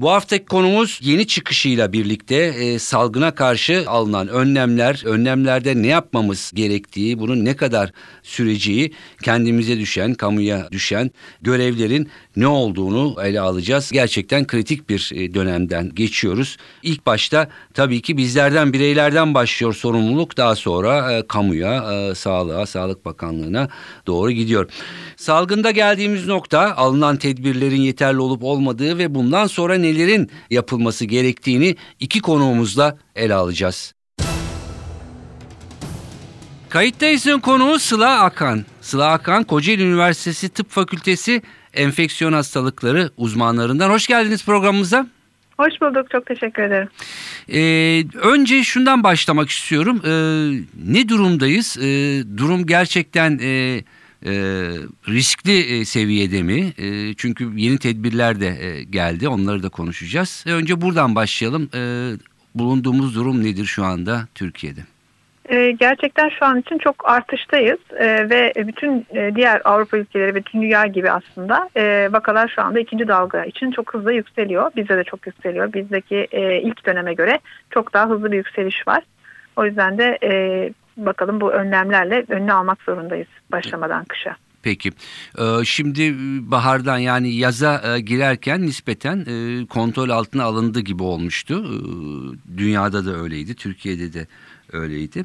Bu haftaki konumuz yeni çıkışıyla birlikte e, salgına karşı alınan önlemler, önlemlerde ne yapmamız gerektiği, bunun ne kadar süreceği, kendimize düşen, kamuya düşen görevlerin ne olduğunu ele alacağız. Gerçekten kritik bir e, dönemden geçiyoruz. İlk başta tabii ki bizlerden, bireylerden başlıyor sorumluluk. Daha sonra e, kamuya, e, sağlığa, Sağlık Bakanlığı'na doğru gidiyor. Salgında geldiğimiz nokta alınan tedbirlerin yeterli olup olmadığı ve bundan sonra nelerin yapılması gerektiğini iki konuğumuzla ele alacağız. Kayıttayızın konuğu Sıla Akan. Sıla Akan, Kocaeli Üniversitesi Tıp Fakültesi Enfeksiyon Hastalıkları uzmanlarından. Hoş geldiniz programımıza. Hoş bulduk, çok teşekkür ederim. Ee, önce şundan başlamak istiyorum. Ee, ne durumdayız? Ee, durum gerçekten e, e, riskli e, seviyede mi? E, çünkü yeni tedbirler de e, geldi, onları da konuşacağız. E, önce buradan başlayalım. E, bulunduğumuz durum nedir şu anda Türkiye'de? Ee, gerçekten şu an için çok artıştayız ee, ve bütün e, diğer Avrupa ülkeleri ve tüm dünya gibi aslında e, vakalar şu anda ikinci dalga için çok hızlı yükseliyor. Bizde de çok yükseliyor. Bizdeki e, ilk döneme göre çok daha hızlı bir yükseliş var. O yüzden de bakalım bu önlemlerle önünü almak zorundayız başlamadan kışa. Peki. Ee, şimdi bahardan yani yaza girerken nispeten kontrol altına alındı gibi olmuştu. Dünyada da öyleydi, Türkiye'de de öyleydi.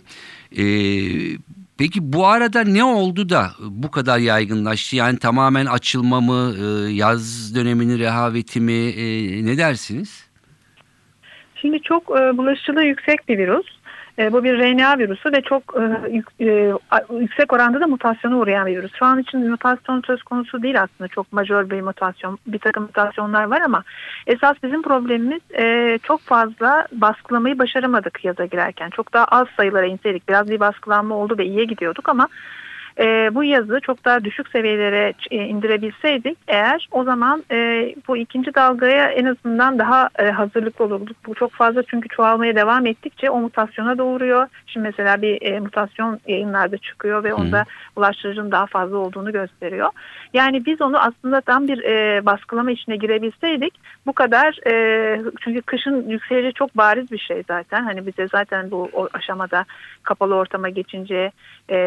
Ee, peki bu arada ne oldu da bu kadar yaygınlaştı? Yani tamamen açılma mı, e, yaz döneminin rehaveti mi, ne dersiniz? Şimdi çok bulaşıcılığı yüksek bir virüs. E, bu bir RNA virüsü ve çok e, e, yüksek oranda da mutasyona uğrayan bir virüs. Şu an için mutasyon söz konusu değil aslında. Çok majör bir mutasyon, bir takım mutasyonlar var ama esas bizim problemimiz e, çok fazla baskılamayı başaramadık yaza girerken. Çok daha az sayılara inseydik. Biraz bir baskılanma oldu ve iyiye gidiyorduk ama e, bu yazı çok daha düşük seviyelere e, indirebilseydik eğer o zaman e, bu ikinci dalgaya en azından daha e, hazırlıklı olurduk. Bu çok fazla çünkü çoğalmaya devam ettikçe o mutasyona doğuruyor. Şimdi mesela bir e, mutasyon yayınlarda çıkıyor ve onda bulaştırıcının daha fazla olduğunu gösteriyor. Yani biz onu aslında tam bir e, baskılama içine girebilseydik bu kadar e, çünkü kışın yükselişi çok bariz bir şey zaten. Hani bize zaten bu aşamada kapalı ortama geçince e,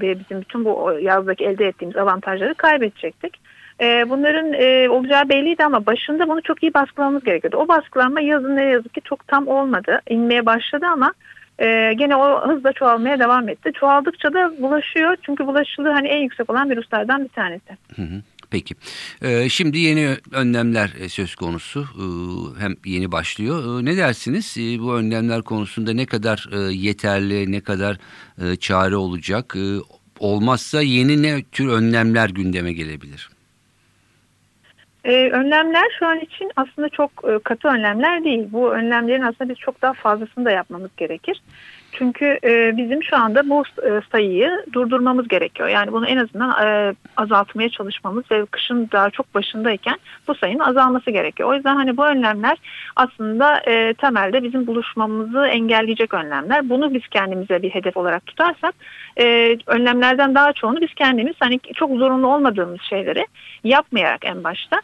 ve bizim bütün bu yazdaki elde ettiğimiz avantajları kaybedecektik. E, bunların e, olacağı belliydi ama başında bunu çok iyi baskılamamız gerekiyordu. O baskılanma yazın ne yazık ki çok tam olmadı. İnmeye başladı ama e, gene o hızla çoğalmaya devam etti. Çoğaldıkça da bulaşıyor çünkü bulaşıcılığı hani en yüksek olan virüslerden bir tanesi. Hı hı. Peki. Ee, şimdi yeni önlemler e, söz konusu. Ee, hem yeni başlıyor. Ee, ne dersiniz? Ee, bu önlemler konusunda ne kadar e, yeterli, ne kadar e, çare olacak? Ee, olmazsa yeni ne tür önlemler gündeme gelebilir? Ee, önlemler şu an için aslında çok e, katı önlemler değil. Bu önlemlerin aslında biz çok daha fazlasını da yapmamız gerekir. Çünkü e, bizim şu anda bu e, sayıyı durdurmamız gerekiyor. Yani bunu en azından e, azaltmaya çalışmamız ve kışın daha çok başındayken bu sayının azalması gerekiyor. O yüzden hani bu önlemler aslında e, temelde bizim buluşmamızı engelleyecek önlemler. Bunu biz kendimize bir hedef olarak tutarsak e, önlemlerden daha çoğunu biz kendimiz hani çok zorunlu olmadığımız şeyleri yapmayarak en başta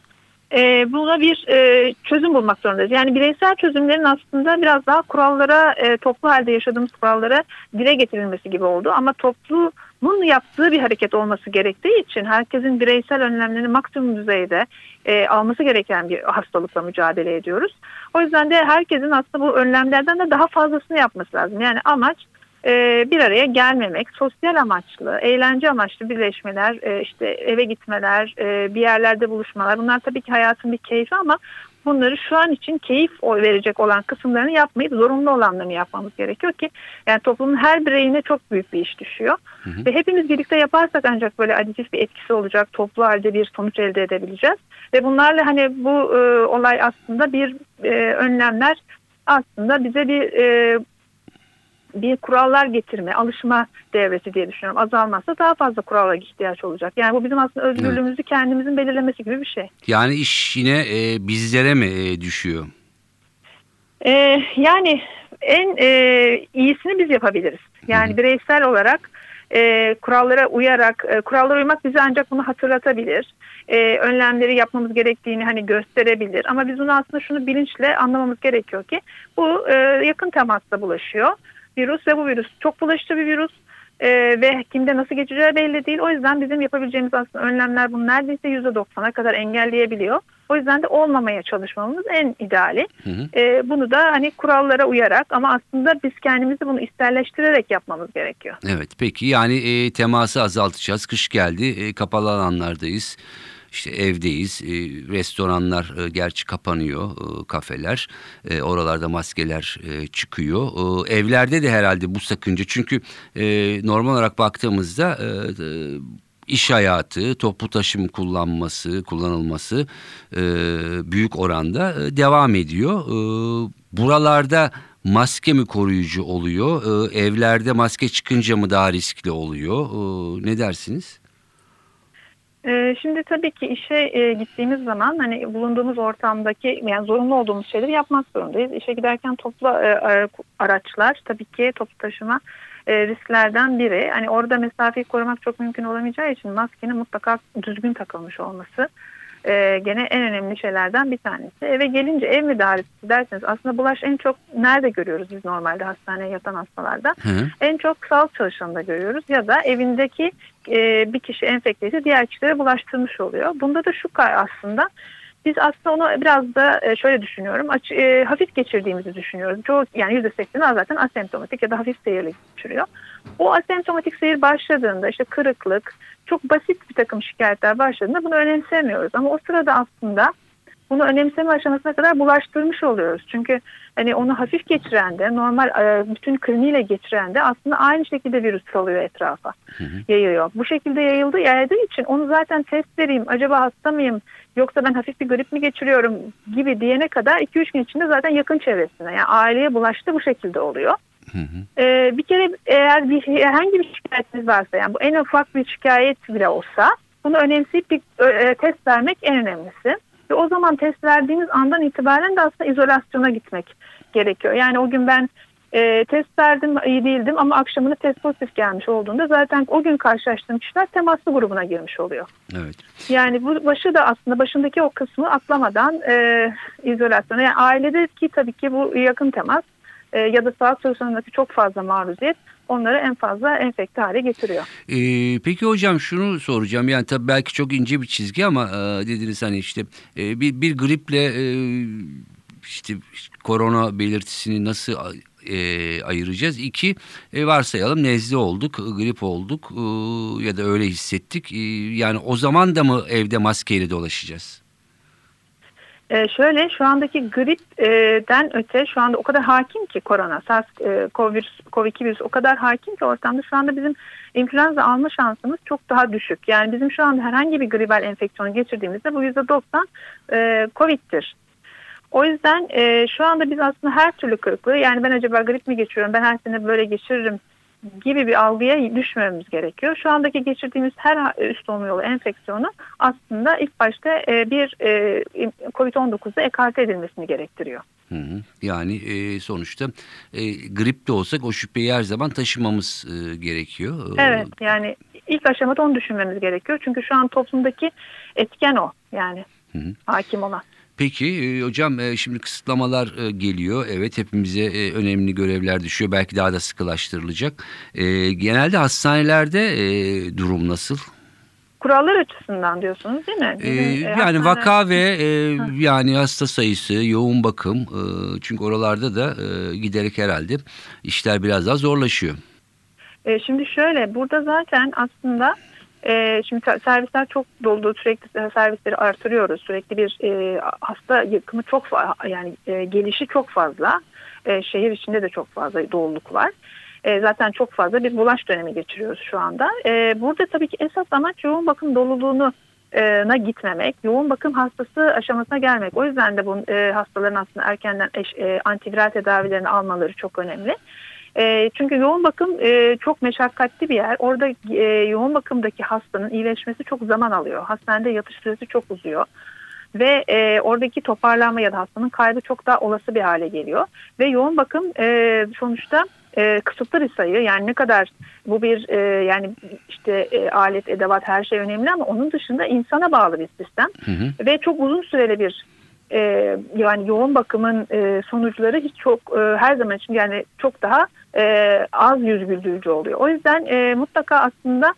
e, buna bir e, çözüm bulmak zorundayız. Yani bireysel çözümlerin aslında biraz daha kurallara, e, toplu halde yaşadığımız kurallara dile getirilmesi gibi oldu. Ama toplumun yaptığı bir hareket olması gerektiği için herkesin bireysel önlemlerini maksimum düzeyde e, alması gereken bir hastalıkla mücadele ediyoruz. O yüzden de herkesin aslında bu önlemlerden de daha fazlasını yapması lazım. Yani amaç e, bir araya gelmemek, sosyal amaçlı, eğlence amaçlı birleşmeler, e, işte eve gitmeler, e, bir yerlerde buluşmalar. Bunlar tabii ki hayatın bir keyfi ama bunları şu an için keyif verecek olan kısımlarını yapmayıp zorunlu olanlarını yapmamız gerekiyor ki yani toplumun her bireyine çok büyük bir iş düşüyor. Hı hı. Ve hepimiz birlikte yaparsak ancak böyle aditif bir etkisi olacak, toplu halde bir sonuç elde edebileceğiz. Ve bunlarla hani bu e, olay aslında bir e, önlemler aslında bize bir e, bir kurallar getirme, alışma devresi diye düşünüyorum. Azalmazsa daha fazla kurala ihtiyaç olacak. Yani bu bizim aslında özgürlüğümüzü kendimizin belirlemesi gibi bir şey. Yani iş yine e, bizlere mi e, düşüyor? Ee, yani en e, iyisini biz yapabiliriz. Yani bireysel olarak e, kurallara uyarak, e, kurallara uymak bize ancak bunu hatırlatabilir. E, önlemleri yapmamız gerektiğini hani gösterebilir. Ama biz bunu aslında şunu bilinçle anlamamız gerekiyor ki bu e, yakın temasla bulaşıyor. Virüs ve bu virüs çok bulaşıcı bir virüs. E, ve kimde nasıl geçeceği belli değil. O yüzden bizim yapabileceğimiz aslında önlemler bunu neredeyse %90'a kadar engelleyebiliyor. O yüzden de olmamaya çalışmamız en ideali. Hı hı. E, bunu da hani kurallara uyarak ama aslında biz kendimizi bunu isterleştirerek yapmamız gerekiyor. Evet peki yani e, teması azaltacağız. Kış geldi e, kapalı alanlardayız. İşte evdeyiz. E, restoranlar e, gerçi kapanıyor. E, kafeler. Oralarda maskeler çıkıyor. Evlerde de herhalde bu sakınca. Çünkü normal olarak baktığımızda iş hayatı, toplu taşım kullanması, kullanılması büyük oranda devam ediyor. Buralarda maske mi koruyucu oluyor? Evlerde maske çıkınca mı daha riskli oluyor? Ne dersiniz? Ee, Şimdi tabii ki işe e, gittiğimiz zaman hani bulunduğumuz ortamdaki yani zorunlu olduğumuz şeyleri yapmak zorundayız. İşe giderken toplu e, araçlar tabii ki toplu taşıma e, risklerden biri. Hani orada mesafeyi korumak çok mümkün olamayacağı için maskenin mutlaka düzgün takılmış olması e, gene en önemli şeylerden bir tanesi. Eve gelince ev müdahalesi derseniz aslında bulaş en çok nerede görüyoruz biz normalde hastaneye yatan hastalarda? Hı. En çok sağlık çalışanında görüyoruz ya da evindeki e, bir kişi enfekteyse diğer kişilere bulaştırmış oluyor. Bunda da şu kay aslında biz aslında onu biraz da e, şöyle düşünüyorum aç, e, hafif geçirdiğimizi düşünüyoruz. Çoğu yani %80'i zaten asemptomatik ya da hafif seyirli geçiriyor. O asemptomatik seyir başladığında işte kırıklık çok basit bir takım şikayetler başladığında bunu önemsemiyoruz. Ama o sırada aslında bunu önemseme aşamasına kadar bulaştırmış oluyoruz. Çünkü hani onu hafif geçiren de normal e, bütün kliniğiyle geçiren de aslında aynı şekilde virüs salıyor etrafa. Yayıyor. Bu şekilde yayıldığı yaydığı için onu zaten test vereyim acaba hasta mıyım yoksa ben hafif bir grip mi geçiriyorum gibi diyene kadar 2-3 gün içinde zaten yakın çevresine yani aileye bulaştı bu şekilde oluyor. Hı hı. Ee, bir kere eğer bir herhangi bir şikayetiniz varsa yani bu en ufak bir şikayet bile olsa bunu önemseyip bir e, test vermek en önemlisi. Ve o zaman test verdiğiniz andan itibaren de aslında izolasyona gitmek gerekiyor. Yani o gün ben e, test verdim iyi değildim ama akşamına test pozitif gelmiş olduğunda zaten o gün karşılaştığım kişiler temaslı grubuna girmiş oluyor. Evet. Yani bu başı da aslında başındaki o kısmı atlamadan e, izolasyona yani ailedeki tabii ki bu yakın temas e, ya da sağlık çalışanındaki çok fazla maruziyet onları en fazla enfekte hale getiriyor. Ee, peki hocam şunu soracağım yani tabii belki çok ince bir çizgi ama e, dediniz hani işte e, bir, bir griple e, işte korona belirtisini nasıl e, ayıracağız? İki e, varsayalım nezle olduk, grip olduk e, ya da öyle hissettik. E, yani o zaman da mı evde maskeyle dolaşacağız? Ee, şöyle şu andaki gripten öte şu anda o kadar hakim ki korona, SARS-CoV-2 virüs o kadar hakim ki ortamda şu anda bizim influenza alma şansımız çok daha düşük. Yani bizim şu anda herhangi bir gribal enfeksiyonu geçirdiğimizde bu %90 e, COVID'tir. O yüzden e, şu anda biz aslında her türlü kırıklığı yani ben acaba grip mi geçiriyorum ben her sene böyle geçiririm gibi bir algıya düşmememiz gerekiyor. Şu andaki geçirdiğimiz her üst solunum yolu enfeksiyonu aslında ilk başta e, bir e, COVID-19'da ekarte edilmesini gerektiriyor. Hı hı. Yani e, sonuçta e, grip de olsak o şüpheyi her zaman taşımamız e, gerekiyor. Evet yani ilk aşamada onu düşünmemiz gerekiyor. Çünkü şu an toplumdaki etken o yani Hı hı. hakim olan. Peki e, hocam e, şimdi kısıtlamalar e, geliyor. Evet hepimize önemli görevler düşüyor. Belki daha da sıkılaştırılacak. Genelde hastanelerde durum nasıl? Kurallar açısından diyorsunuz değil mi? Bizim, e, yani hastane- vaka ve e, yani hasta sayısı, yoğun bakım. e, çünkü oralarda da e, giderek herhalde işler biraz daha zorlaşıyor. E, şimdi şöyle burada zaten aslında e, şimdi ser- servisler çok dolu sürekli servisleri artırıyoruz sürekli bir e, hasta yakımı çok yani e, gelişi çok fazla E, şehir içinde de çok fazla doluluk var. Zaten çok fazla bir bulaş dönemi geçiriyoruz şu anda. Burada tabii ki esas amaç yoğun bakım doluluğunu na gitmemek, yoğun bakım hastası aşamasına gelmek. O yüzden de bu hastaların aslında erkenden antiviral tedavilerini almaları çok önemli. E, çünkü yoğun bakım e, çok meşakkatli bir yer. Orada e, yoğun bakımdaki hastanın iyileşmesi çok zaman alıyor. Hastanede yatış süresi çok uzuyor. Ve e, oradaki toparlanma ya da hastanın kaybı çok daha olası bir hale geliyor. Ve yoğun bakım e, sonuçta e, kısıtlı bir sayı. Yani ne kadar bu bir e, yani işte e, alet, edevat her şey önemli ama onun dışında insana bağlı bir sistem. Hı hı. Ve çok uzun süreli bir e, yani yoğun bakımın e, sonuçları hiç çok e, her zaman için yani çok daha e, az yüz güldürücü oluyor. O yüzden e, mutlaka aslında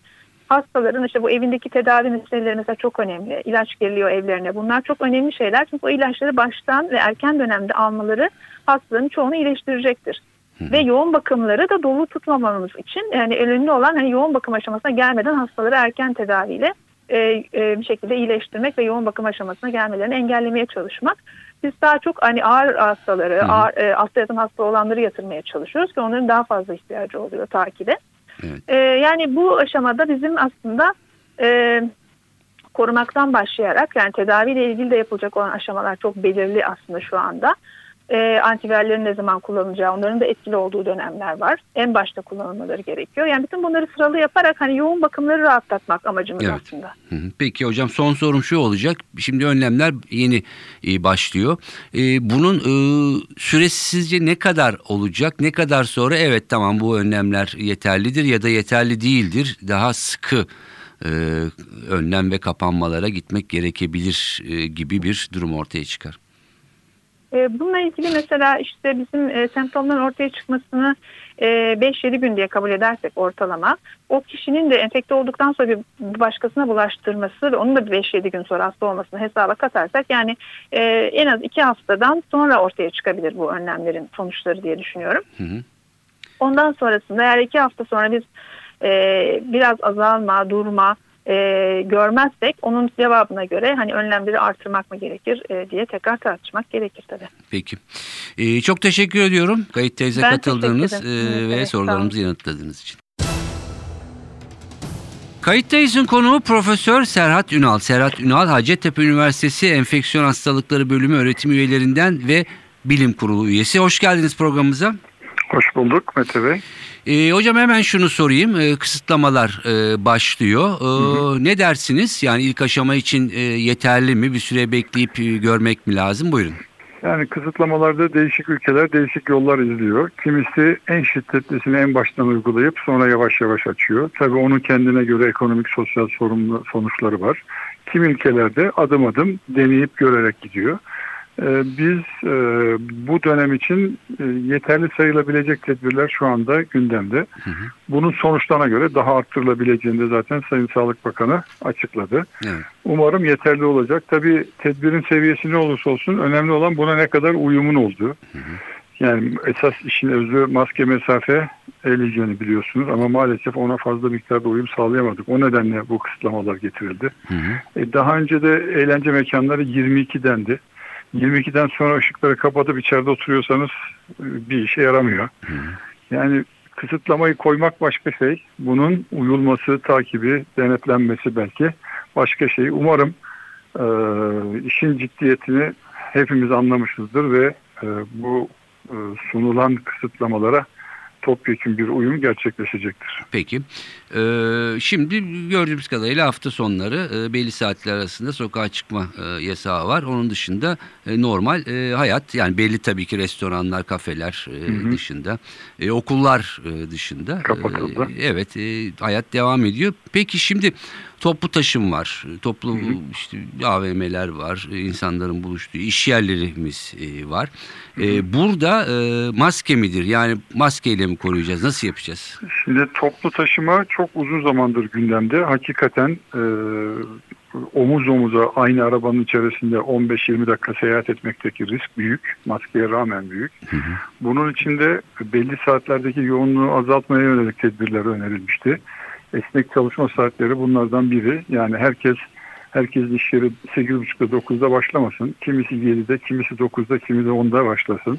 hastaların işte bu evindeki tedavi meseleleri mesela çok önemli. İlaç geliyor evlerine. Bunlar çok önemli şeyler. Çünkü o ilaçları baştan ve erken dönemde almaları hastaların çoğunu iyileştirecektir. Ve yoğun bakımları da dolu tutmamamız için yani önemli olan hani yoğun bakım aşamasına gelmeden hastaları erken tedaviyle bir şekilde iyileştirmek ve yoğun bakım aşamasına gelmelerini engellemeye çalışmak. Biz daha çok hani ağır hastaları, Hı hı. ağır, e, hasta yatan hasta olanları yatırmaya çalışıyoruz ki onların daha fazla ihtiyacı oluyor takibe. Evet. E, yani bu aşamada bizim aslında e, korumaktan başlayarak yani tedaviyle ilgili de yapılacak olan aşamalar çok belirli aslında şu anda. E, antivirallerin ne zaman kullanılacağı, onların da etkili olduğu dönemler var. En başta kullanılmaları gerekiyor. Yani bütün bunları sıralı yaparak hani yoğun bakımları rahatlatmak amacımız Evet. aslında. Peki hocam son sorum şu olacak. Şimdi önlemler yeni e, başlıyor. E, bunun e, süresi sizce ne kadar olacak? Ne kadar sonra evet tamam bu önlemler yeterlidir ya da yeterli değildir. Daha sıkı e, önlem ve kapanmalara gitmek gerekebilir e, gibi bir durum ortaya çıkar. E, bununla ilgili mesela işte bizim e, semptomların ortaya çıkmasını e, 5-7 gün diye kabul edersek ortalama o kişinin de enfekte olduktan sonra bir başkasına bulaştırması ve onun da bir 5-7 gün sonra hasta olmasını hesaba katarsak yani e, en az 2 haftadan sonra ortaya çıkabilir bu önlemlerin sonuçları diye düşünüyorum. Hı hı. Ondan sonrasında eğer 2 hafta sonra biz e, biraz azalma, durma e, görmezsek onun cevabına göre hani önlemleri artırmak mı gerekir e, diye tekrar tartışmak gerekir tabii. Peki. E, çok teşekkür ediyorum kayıt teyze Ben katıldığınız e, ve Evet, sorularımızı yanıtladığınız için. Kayıttayız'ın konuğu Profesör Serhat Ünal. Serhat Ünal Hacettepe Üniversitesi Enfeksiyon Hastalıkları Bölümü öğretim üyelerinden ve bilim kurulu üyesi. Hoş geldiniz programımıza. Hoş bulduk Mete Bey. E, hocam hemen şunu sorayım. E, kısıtlamalar e, başlıyor. E, Ne dersiniz? Yani ilk aşama için e, yeterli mi? Bir süre bekleyip e, görmek mi lazım? Buyurun. Yani kısıtlamalarda değişik ülkeler değişik yollar izliyor. Kimisi en şiddetlisini en baştan uygulayıp sonra yavaş yavaş açıyor. Tabii onun kendine göre ekonomik sosyal sorumlu sonuçları var. Kim ülkelerde adım adım deneyip görerek gidiyor. Ee, Biz e, bu dönem için e, yeterli sayılabilecek tedbirler şu anda gündemde. hı. Bunun sonuçlarına göre daha arttırılabileceğini de zaten Sayın Sağlık Bakanı açıkladı. Evet. Umarım yeterli olacak. Tabii tedbirin seviyesi ne olursa olsun önemli olan buna ne kadar uyumun olduğu. Yani esas işin özü maske mesafe el hijyeni biliyorsunuz ama maalesef ona fazla miktarda uyum sağlayamadık. O nedenle bu kısıtlamalar getirildi. Hı hı. E, daha önce de eğlence mekanları 22 dendi. 22'den sonra ışıkları kapatıp içeride oturuyorsanız e, bir işe yaramıyor. Yani kısıtlamayı koymak başka şey. Bunun uyulması, takibi, denetlenmesi belki başka şey. Umarım e, işin ciddiyetini hepimiz anlamışızdır ve e, bu e, sunulan kısıtlamalara topyekun bir uyum gerçekleşecektir. Peki. Ee, şimdi gördüğümüz kadarıyla hafta sonları e, belli saatler arasında sokağa çıkma e, yasağı var. Onun dışında e, normal e, hayat yani belli tabii ki restoranlar, kafeler e, Hı hı. dışında, e, okullar e, dışında. Kapatıldı. E, evet, e, hayat devam ediyor. Peki şimdi toplu taşım var, toplu Hı hı. işte AVM'ler var, e, insanların buluştuğu iş yerlerimiz e, var. E, burada e, maske midir? Yani maskeyle mi koruyacağız? Nasıl yapacağız? Şimdi toplu taşıma çok uzun zamandır gündemde. Hakikaten e, omuz omuza aynı arabanın içerisinde 15-20 dakika seyahat etmekteki risk büyük. Maskeye rağmen büyük. Bunun için de belli saatlerdeki yoğunluğu azaltmaya yönelik tedbirler önerilmişti. Esnek çalışma saatleri bunlardan biri. Yani herkes herkes iş yeri 8.30'da 9'da başlamasın. Kimisi 7'de, kimisi 9'da, kimisi 10'da başlasın.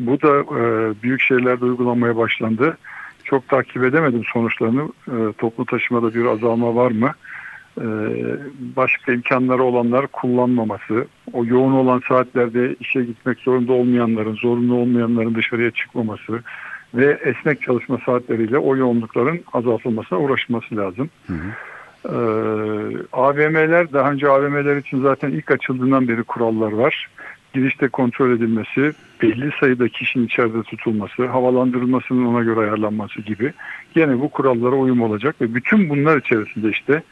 Bu da e, büyük şehirlerde uygulanmaya başlandı. Çok takip edemedim sonuçlarını. E, toplu taşımada bir azalma var mı? E, başka imkanları olanlar kullanmaması, o yoğun olan saatlerde işe gitmek zorunda olmayanların, zorunlu olmayanların dışarıya çıkmaması ve esnek çalışma saatleriyle o yoğunlukların azaltılmasına uğraşması lazım. Hı hı. Ee, AVM'ler daha önce AVM'ler için zaten ilk açıldığından beri kurallar var. Girişte kontrol edilmesi, belli sayıda kişinin içeride tutulması, havalandırılmasının ona göre ayarlanması gibi. Yine bu kurallara uyum olacak ve bütün bunlar içerisinde işte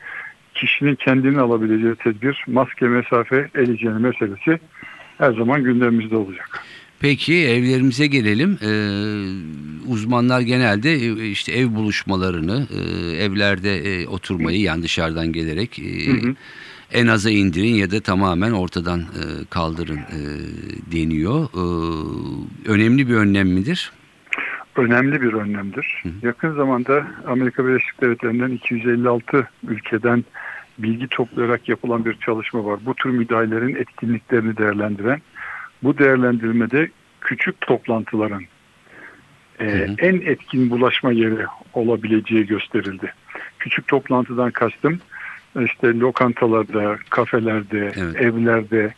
kişinin kendini alabileceği tedbir, maske, mesafe, el hijyeni meselesi her zaman gündemimizde olacak. Peki evlerimize gelelim. Ee, uzmanlar genelde e, işte ev buluşmalarını, e, evlerde e, oturmayı yani dışarıdan gelerek e, Hı hı. en aza indirin ya da tamamen ortadan e, kaldırın e, deniyor. E, önemli bir önlem midir? Önemli bir önlemdir. Hı. Yakın zamanda Amerika Birleşik Devletleri'nden 256 ülkeden bilgi toplayarak yapılan bir çalışma var. Bu tür müdahalelerin etkinliklerini değerlendiren, bu değerlendirmede küçük toplantıların e, Hı hı. en etkin bulaşma yeri olabileceği gösterildi. Küçük toplantıdan kastım işte lokantalarda, kafelerde, Evet. evlerde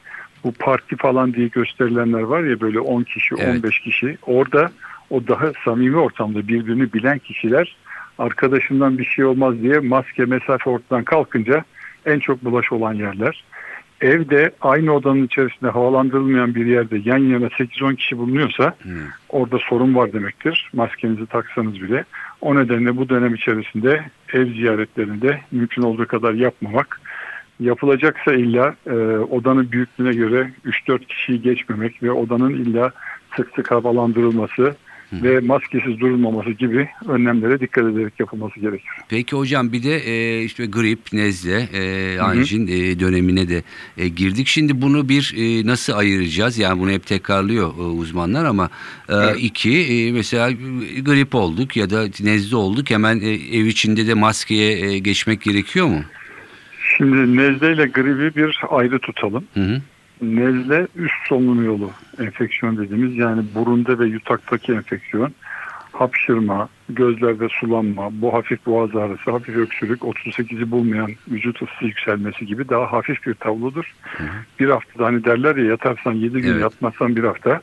bu parti falan diye gösterilenler var ya böyle 10 kişi, Evet. 15 kişi. Orada o daha samimi ortamda birbirini bilen kişiler arkadaşından bir şey olmaz diye maske, mesafe ortadan kalkınca en çok bulaş olan yerler. Evde aynı odanın içerisinde havalandırılmayan bir yerde yan yana 8-10 kişi bulunuyorsa Hı. orada sorun var demektir. Maskenizi taksanız bile. O nedenle bu dönem içerisinde ev ziyaretlerinde mümkün olduğu kadar yapmamak. Yapılacaksa illa e, odanın büyüklüğüne göre 3-4 kişiyi geçmemek ve odanın illa sık sık havalandırılması ve maskesiz durulmaması gibi önlemlere dikkat ederek yapılması gerekir. Peki hocam bir de e, işte grip, nezle, e, anjin e, dönemine de e, girdik. Şimdi bunu bir e, nasıl ayıracağız? Yani bunu hep tekrarlıyor e, uzmanlar ama e, Evet. iki e, mesela grip olduk ya da nezle olduk hemen e, ev içinde de maskeye e, geçmek gerekiyor mu? Şimdi nezle ile gribi bir ayrı tutalım. Hı hı. Nezle üst solunum yolu enfeksiyon dediğimiz yani burunda ve yutaktaki enfeksiyon. Hapşırma, gözlerde sulanma, bu hafif boğaz ağrısı, hafif öksürük, 38'i bulmayan vücut ısısı yükselmesi gibi daha hafif bir tablodur. Bir haftada hani derler ya yatarsan 7 gün Evet. yatmazsan bir hafta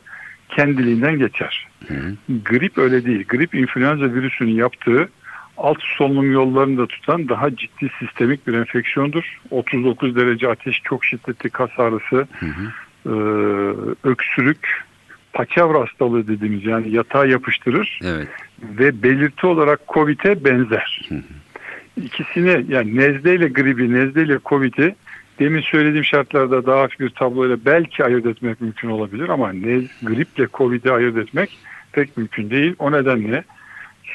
kendiliğinden geçer. Hı hı. Grip öyle değil. Grip influenza virüsünün yaptığı alt solunum yollarını da tutan daha ciddi sistemik bir enfeksiyondur. 39 derece ateş, çok şiddetli kas ağrısı, Hı hı. e, öksürük, paçavra hastalığı dediğimiz yani yatağa yapıştırır Evet. ve belirti olarak COVID'e benzer. Hı hı. İkisini yani nezle ile gribi, nezle ile COVID'i demin söylediğim şartlarda daha hafif bir tabloyla belki ayırt etmek mümkün olabilir ama nez, griple COVID'i ayırt etmek pek mümkün değil. O nedenle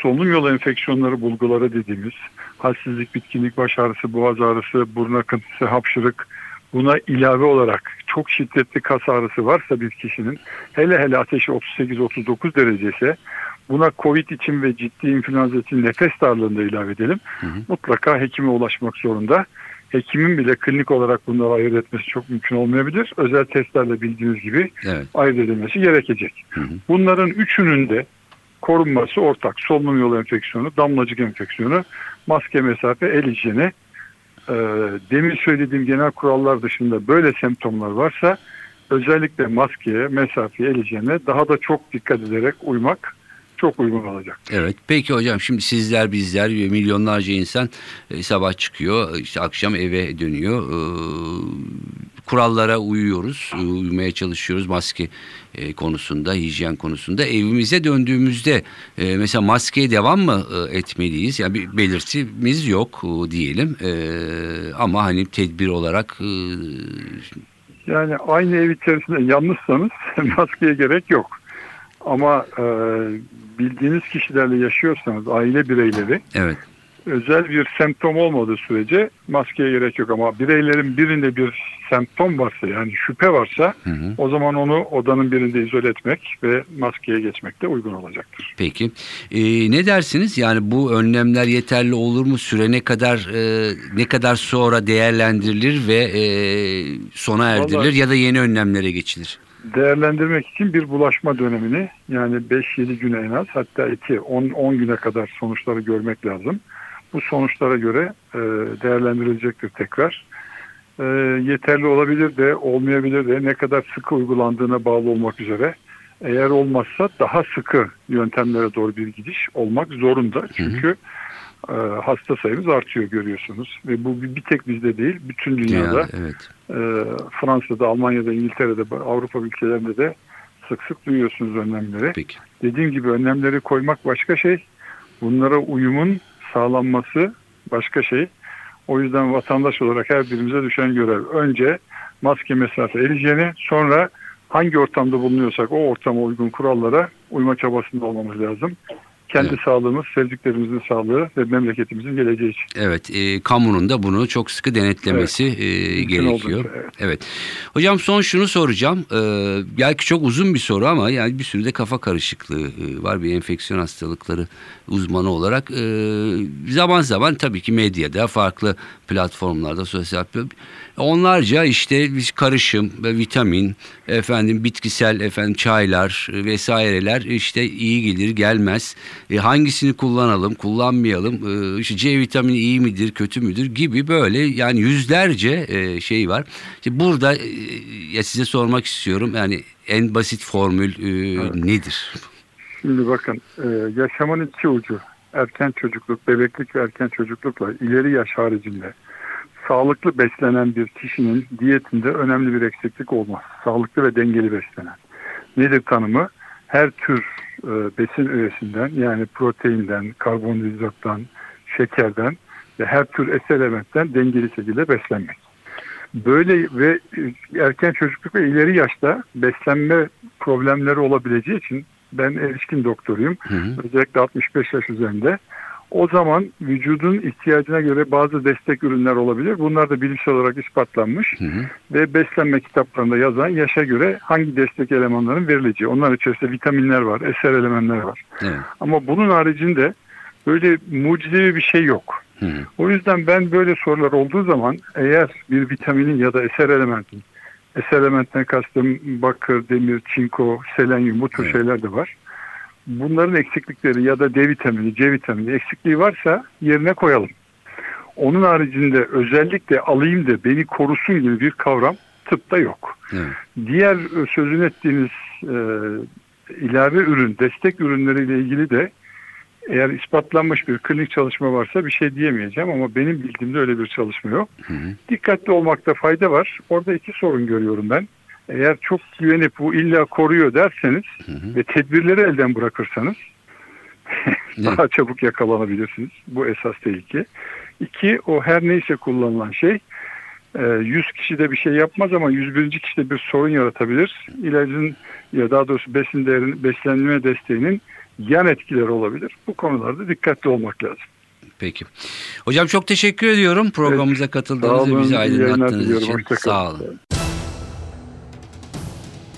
solunum yolu enfeksiyonları bulguları dediğimiz halsizlik, bitkinlik, baş ağrısı, boğaz ağrısı, burun akıntısı, hapşırık buna ilave olarak çok şiddetli kas ağrısı varsa bir kişinin hele hele ateşi 38-39 derece ise buna COVID için ve ciddi influenza için nefes darlığını da ilave edelim. hı. Mutlaka hekime ulaşmak zorunda. Hekimin bile klinik olarak bunları ayırt etmesi çok mümkün olmayabilir. Özel testlerle bildiğiniz gibi Evet. ayırt edilmesi gerekecek. Hı hı. Bunların üçünün de korunması ortak. Solunum yolu enfeksiyonu, damlacık enfeksiyonu, maske mesafe, el hijyeni. Ee, demin söylediğim genel kurallar dışında böyle semptomlar varsa özellikle maskeye, mesafeye, el hijyenine daha da çok dikkat ederek uymak çok uygun olacak. Evet. Peki hocam şimdi sizler bizler milyonlarca insan e, sabah çıkıyor işte akşam eve dönüyor. E, kurallara uyuyoruz. e, Uymaya çalışıyoruz maske e, konusunda, hijyen konusunda. Evimize döndüğümüzde e, mesela maskeye devam mı e, etmeliyiz? Yani bir belirtimiz yok e, diyelim. E, ama hani tedbir olarak e, Yani aynı ev içerisinde yalnızsanız maskeye gerek yok. Ama e, bildiğiniz kişilerle yaşıyorsanız aile bireyleri evet. özel bir semptom olmadığı sürece maskeye gerek yok. Ama bireylerin birinde bir semptom varsa yani şüphe varsa Hı hı. o zaman onu odanın birinde izole etmek ve maskeye geçmek de uygun olacaktır. Peki. Ee, ne dersiniz? Yani bu önlemler yeterli olur mu? Süre ne kadar e, ne kadar sonra değerlendirilir ve e, sona erdirilir Vallahi- ya da yeni önlemlere geçilir? Değerlendirmek için bir bulaşma dönemini yani 5-7 güne en az hatta 2 10, 10 güne kadar sonuçları görmek lazım. bu sonuçlara göre e, değerlendirilecektir tekrar. E, yeterli olabilir de olmayabilir de ne kadar sıkı uygulandığına bağlı olmak üzere. Eğer olmazsa daha sıkı yöntemlere doğru bir gidiş olmak zorunda. Çünkü e, hasta sayımız artıyor görüyorsunuz. Ve bu bir tek bizde değil, bütün dünyada. Dünyada, evet. E, Fransa'da, Almanya'da, İngiltere'de, Avrupa ülkelerinde de sık sık duyuyorsunuz önlemleri. Peki. Dediğim gibi önlemleri koymak başka şey. Bunlara uyumun sağlanması başka şey. O yüzden vatandaş olarak her birimize düşen görev. Önce maske, mesafe, el hijyeni, sonra hangi ortamda bulunuyorsak o ortama uygun kurallara uyma çabasında olmamız lazım. Kendi Evet. sağlığımız, sevdiklerimizin sağlığı ve memleketimizin geleceği için. Evet, e, kamunun da bunu çok sıkı denetlemesi e, Mümkün gerekiyor. oldukça, evet. Evet. Hocam son şunu soracağım. E, belki çok uzun bir soru ama yani bir sürü de kafa karışıklığı e, var bir enfeksiyon hastalıkları uzmanı olarak. E, zaman zaman tabii ki medyada, farklı platformlarda, sosyal onlarca işte biz karışım ve vitamin, efendim bitkisel efendim çaylar e, vesaireler işte iyi gelir gelmez. E, hangisini kullanalım, kullanmayalım. E, işte C vitamini iyi midir, kötü müdür gibi böyle yani yüzlerce e, şey var. İşte burada e, ya size sormak istiyorum yani en basit formül e, nedir? Şimdi bakın e, yaşamın iki ucu erken çocukluk, bebeklik ve erken çocuklukla ileri yaş haricinde sağlıklı beslenen bir kişinin diyetinde önemli bir eksiklik olmaz. Sağlıklı ve dengeli beslenen. Nedir tanımı? Her tür e, besin öğesinden yani proteinden, karbonhidrattan, şekerden ve her tür es elementten dengeli şekilde beslenmek. Böyle ve erken çocukluk ve ileri yaşta beslenme problemleri olabileceği için ben erişkin doktoruyum. Hı hı. Özellikle 65 yaş üzerinde. O zaman vücudun ihtiyacına göre bazı destek ürünler olabilir. Bunlar da bilimsel olarak ispatlanmış Hı hı. ve beslenme kitaplarında yazan yaşa göre hangi destek elemanların verileceği. Onlar içerisinde vitaminler var, eser elementler var. Evet. Ama bunun haricinde böyle mucizevi bir şey yok. Hı hı. O yüzden ben böyle sorular olduğu zaman eğer bir vitaminin ya da eser elementin, eser elementten kastım bakır, demir, çinko, selenyum bu tür Evet. şeyler de var. Bunların eksiklikleri ya da D vitamini, C vitamini eksikliği varsa yerine koyalım. Onun haricinde özellikle alayım da beni korusun gibi bir kavram tıpta yok. Evet. Diğer e, sözün ettiğiniz e, ilave ürün, destek ürünleriyle ilgili de eğer ispatlanmış bir klinik çalışma varsa bir şey diyemeyeceğim ama benim bildiğimde öyle bir çalışma yok. Hı hı. Dikkatli olmakta fayda var. Orada iki sorun görüyorum ben. Eğer çok güvenip bu illa koruyor derseniz Hı hı. ve tedbirleri elden bırakırsanız Evet. daha çabuk yakalanabilirsiniz. Bu esas tehlike. İki, o her neyse kullanılan şey e, 100 kişi de bir şey yapmaz ama 101. kişide bir sorun yaratabilir. İlacın ya daha doğrusu besin değerini, beslenme desteğinin yan etkileri olabilir. Bu konularda dikkatli olmak lazım. Peki. Hocam çok teşekkür ediyorum programımıza Sağ katıldığınız ve bizi aydınlattığınız için. Sağ olun.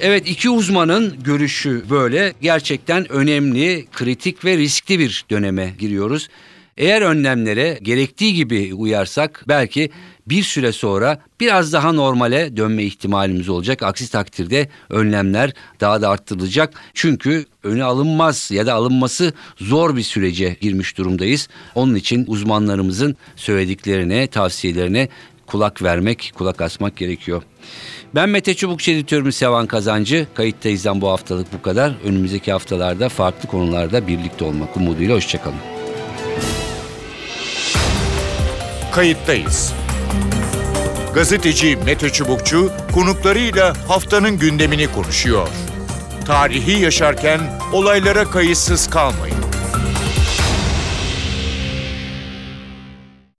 Evet iki uzmanın görüşü böyle gerçekten önemli, kritik ve riskli bir döneme giriyoruz. Eğer önlemlere gerektiği gibi uyarsak belki bir süre sonra biraz daha normale dönme ihtimalimiz olacak. Aksi takdirde önlemler daha da arttırılacak. Çünkü önü alınmaz ya da alınması zor bir sürece girmiş durumdayız. Onun için uzmanlarımızın söylediklerine, tavsiyelerine kulak vermek, kulak asmak gerekiyor. Ben Mete Çubukçu editörümüz Sevan Kazancı. Kayıttayız'dan bu haftalık bu kadar. Önümüzdeki haftalarda farklı konularda birlikte olmak umuduyla hoşçakalın. Kayıttayız. Gazeteci Mete Çubukçu konuklarıyla haftanın gündemini konuşuyor. Tarihi yaşarken olaylara kayıtsız kalmayın.